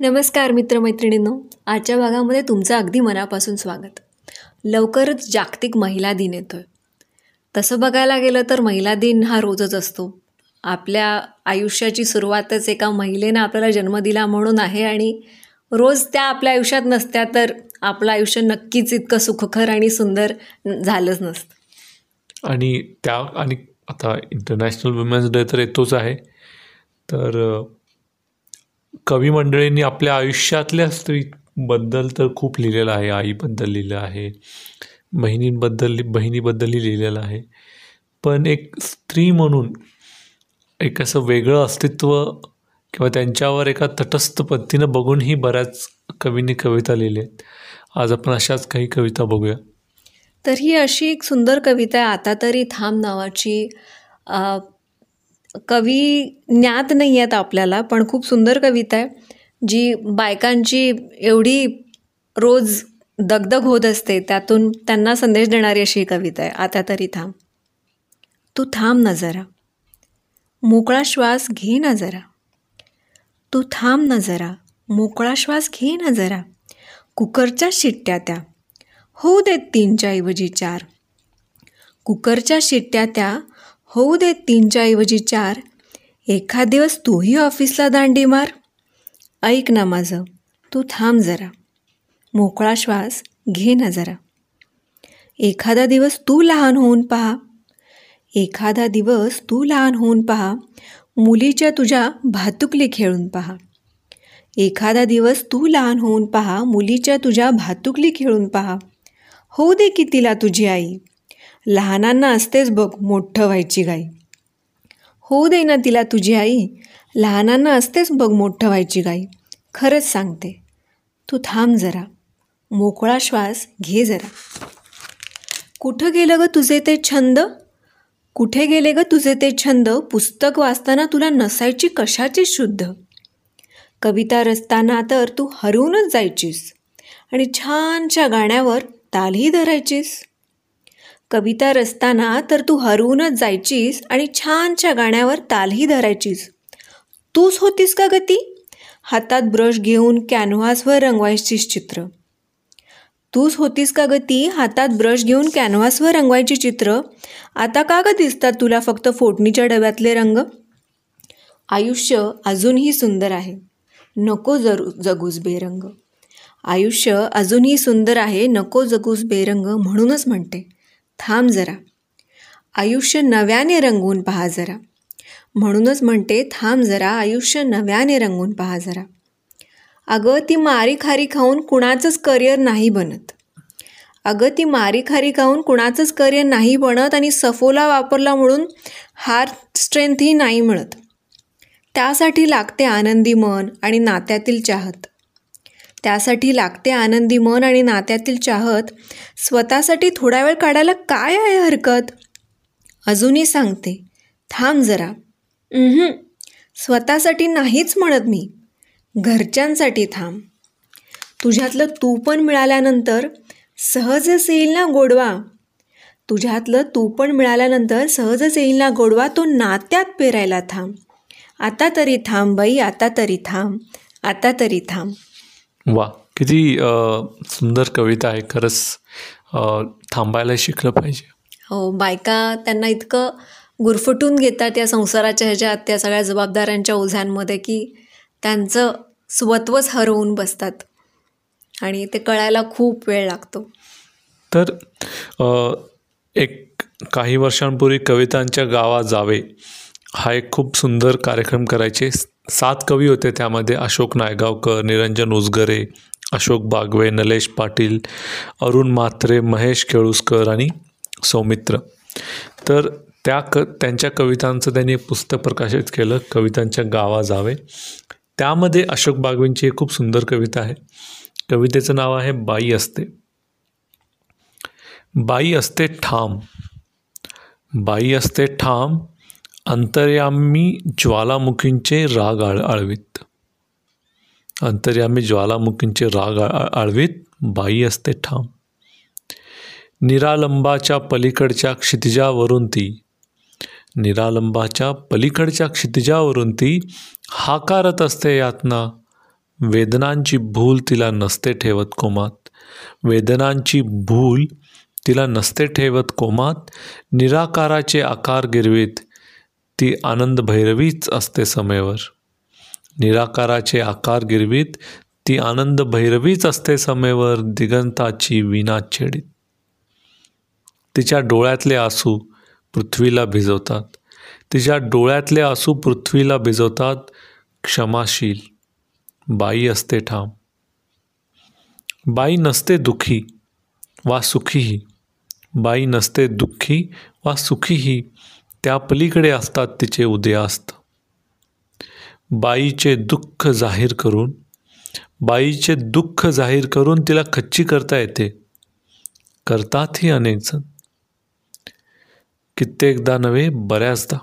नमस्कार मित्रमैत्रिणींनो आजच्या भागामध्ये तुमचं अगदी मनापासून स्वागत. लवकरच जागतिक महिला दिन येतो आहे तसं बघायला गेलं तर महिला दिन हा रोजच असतो. आपल्या आयुष्याची सुरुवातच एका महिलेनं आपल्याला जन्म दिला म्हणून आहे आणि रोज त्या आपल्या आयुष्यात नसत्या तर आपलं आयुष्य नक्कीच इतकं सुखकर आणि सुंदर झालंच नसतं. आणि त्या आणि आता इंटरनॅशनल वुमेन्स डे तर येतोच आहे. तर कवी मंडळींनी आपल्या आयुष्यातल्या स्त्रीबद्दल तर खूप लिहिलेलं आहे आईबद्दल लिहिलं आहे बहिणींबद्दल बहिणीबद्दलही लिहिलेलं आहे. पण एक स्त्री म्हणून एक असं वेगळं अस्तित्व किंवा त्यांच्यावर एका तटस्थ पद्धतीनं बघूनही बऱ्याच कवींनी कविता लिहिल्या आहेत आज आपण अशाच काही कविता बघूया. तर ही अशी एक सुंदर कविता आहे आता तरी थांब नावाची. कवी ज्ञात नाही आहेत आपल्याला पण खूप सुंदर कविता आहे जी बायकांची एवढी रोज दगदग होत असते त्यातून त्यांना संदेश देणारी अशी कविता आहे. आता तरी थांब. तू थांब ना जरा. मोकळा श्वास घे ना जरा. तू थांब ना जरा. मोकळा श्वास घे ना जरा. कुकरच्या शिट्ट्या त्या. होऊ देत तीनच्या ऐवजी चार. कुकरच्या शिट्ट्या त्या होऊ दे तीनच्या ऐवजी चार. एखाद दिवस तूही ऑफिसला दांडी मार. ऐक ना माझं तू थांब जरा. मोकळा श्वास घे ना जरा. एखादा दिवस तू लहान होऊन पहा. एखादा दिवस तू लहान होऊन पहा. मुलीच्या तुझ्या भातुकली खेळून पहा. एखादा दिवस तू लहान होऊन पहा. मुलीच्या तुझ्या भातुकली खेळून पहा. होऊ दे की तिला तुझी आई. लहानांना असतेच बघ मोठं व्हायची गाई होऊ दे ना तिला तुझी आई लहानांना असतेच बघ मोठं व्हायची गाई खरंच सांगते तू थांब जरा मोकळा श्वास घे जरा. कुठं गेलं ग तुझे ते छंद? कुठे गेले ग तुझे ते छंद? पुस्तक वाचताना तुला नसायची कशाची शुद्ध? कविता रचताना तर तू हरवूनच जायचीस आणि छानच्या गाण्यावर तालही धरायचीस. कविता रचताना तर तू हरवूनच जायचीस आणि छानच्या गाण्यावर तालही धरायचीस. तूच होतीस का गती? हातात ब्रश घेऊन कॅनव्हासवर रंगवायचीस चित्र. तूच होतीस का गती? हातात ब्रश घेऊन कॅनव्हासवर रंगवायची चित्र. आता का ग दिसतात तुला फक्त फोडणीच्या डब्यातले रंग? आयुष्य अजूनही सुंदर आहे. नको जरू जगूस बेरंग. आयुष्य अजूनही सुंदर आहे नको जगूस बेरंग म्हणूनच म्हणते. थांब जरा. आयुष्य नव्याने रंगवून पहा जरा. म्हणूनच म्हणते थांब जरा आयुष्य नव्याने रंगवून पहा जरा. अगं ती मारी खारी खाऊन कुणाचंच करिअर नाही बनत. अगं ती मारी खारी खाऊन कुणाचंच करिअर नाही बनत आणि सफोला वापरला म्हणून हार्ट स्ट्रेंथही नाही मिळत. त्यासाठी लागते आनंदी मन आणि नात्यातील चाहत. त्यासाठी लागते आनंदी मन आणि नात्यातील चाहत. स्वतःसाठी थोडा वेळ काढायला काय आहे हरकत? अजूनही सांगते. थांब जरा. स्वतःसाठी नाहीच म्हणत मी. घरच्यांसाठी थांब. तुझ्यातलं तू पण मिळाल्यानंतर सहजच येईल ना गोडवा? तुझ्यातलं तू पण मिळाल्यानंतर सहजच येईल ना गोडवा? तो नात्यात पेरायला थांब. आता तरी थांब बाई आता तरी थांब. आता तरी थांब. वा. किती सुंदर कविता आहे. खरंच थांबायला शिकलं पाहिजे. हो बायका त्यांना इतकं गुरफटून घेतात या संसाराच्या ह्याच्यात त्या सगळ्या जबाबदाऱ्यांच्या ओझ्यांमध्ये की त्यांचं स्वत्वच हरवून बसतात. आणि ते कळायला खूप वेळ लागतो. तर एक काही वर्षांपूर्वी कवितांच्या गावा जावे हा एक खूप सुंदर कार्यक्रम करायचे. सात कवी होते त्यामध्ये. अशोक नायगावकर निरंजन उजगरे अशोक बागवे नलेश पाटील अरुण म्हात्रे महेश केळुसकर आणि सौमित्र. तर त्या क त्यांच्या कवितांचं त्यांनी पुस्तक प्रकाशित केलं कवितांच्या गावा जावे. त्यामध्ये अशोक बागवेंची एक खूप सुंदर कविता आहे. कवितेचं नाव आहे बाई असते. बाई असते ठाम. बाई असते ठाम अंतर्यामी ज्वालामुखींचे राग आळ आळवीत. अंतर्यामी ज्वालामुखींचे राग आळ आळवीत बाई असते ठाम. निरालंबाच्या पलीकडच्या क्षितिजावरून ती निरालंबाच्या पलीकडच्या क्षितिजावरून ती हाकारत असते यातना. वेदनांची भूल तिला नसते ठेवत कोमात. वेदनांची भूल तिला नसते ठेवत कोमात. निराकाराचे आकार गिरवीत. ती आनंद भैरवीच असते समेवर. निराकाराचे आकार गिरवीत ती आनंद भैरवीच असते समेवर दिगंताची विना छेडीत. तिच्या डोळ्यातले आसू पृथ्वीला भिजवतात. तिच्या डोळ्यातले आसू पृथ्वीला भिजवतात क्षमाशील. बाई असते ठाम. बाई नसते दुःखी वा सुखीही. बाई नसते दुःखी वा सुखीही. त्या पलीकडे असतात तिचे उदयास्त बाईचे दुःख जाहीर करून बाईचे दुःख जाहीर करून तिला खच्ची करता येते. करतातही अनेकजण. कित्येकदा नव्हे बऱ्याचदा.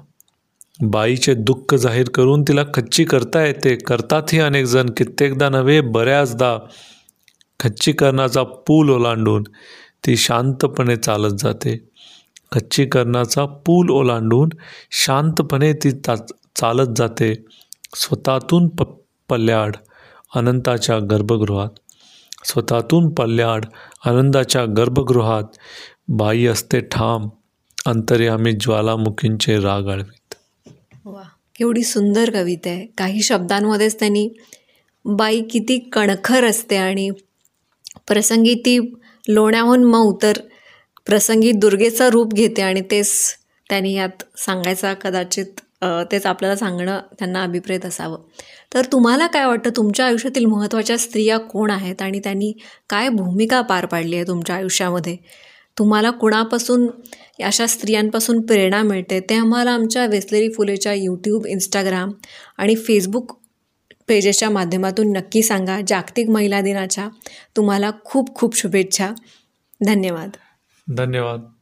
बाईचे दुःख जाहीर करून तिला खच्ची करता येते. करतातही अनेकजण. कित्येकदा नव्हे बऱ्याचदा. खच्चीकरणाचा पूल ओलांडून ती शांतपणे चालत जाते. खच्चीकरणाचा पूल ओलांडून शांतपणे ती ता चालत जाते. स्वतःतून प पल्ल्याड अनंताच्या गर्भगृहात. स्वतःतून पल्ल्याड आनंदाच्या गर्भगृहात. बाई असते ठाम अंतर्यामी ज्वालामुखींचे राग आळवीत. वा केवढी सुंदर कविता आहे. काही शब्दांमध्येच त्यांनी बाई किती कणखर असते आणि प्रसंगी ती लोण्याहून मऊ तर प्रसंगी दुर्गेचं रूप घेते आणि तेच त्यांनी यात सांगायचा कदाचित तेच आपल्याला सांगणं त्यांना अभिप्रेत असावं. तर तुम्हाला काय वाटतं तुमच्या आयुष्यातील महत्त्वाच्या स्त्रिया कोण आहेत आणि त्यांनी काय भूमिका पार पाडली आहे तुमच्या आयुष्यामध्ये? तुम्हाला कुणापासून अशा स्त्रियांपासून प्रेरणा मिळते ते आम्हाला आमच्या वेसलेरी फुलेच्या यूट्यूब इंस्टाग्राम आणि फेसबुक पेजेसच्या माध्यमातून नक्की सांगा. जागतिक महिला दिनाच्या तुम्हाला खूप खूप शुभेच्छा. धन्यवाद. धन्यवाद.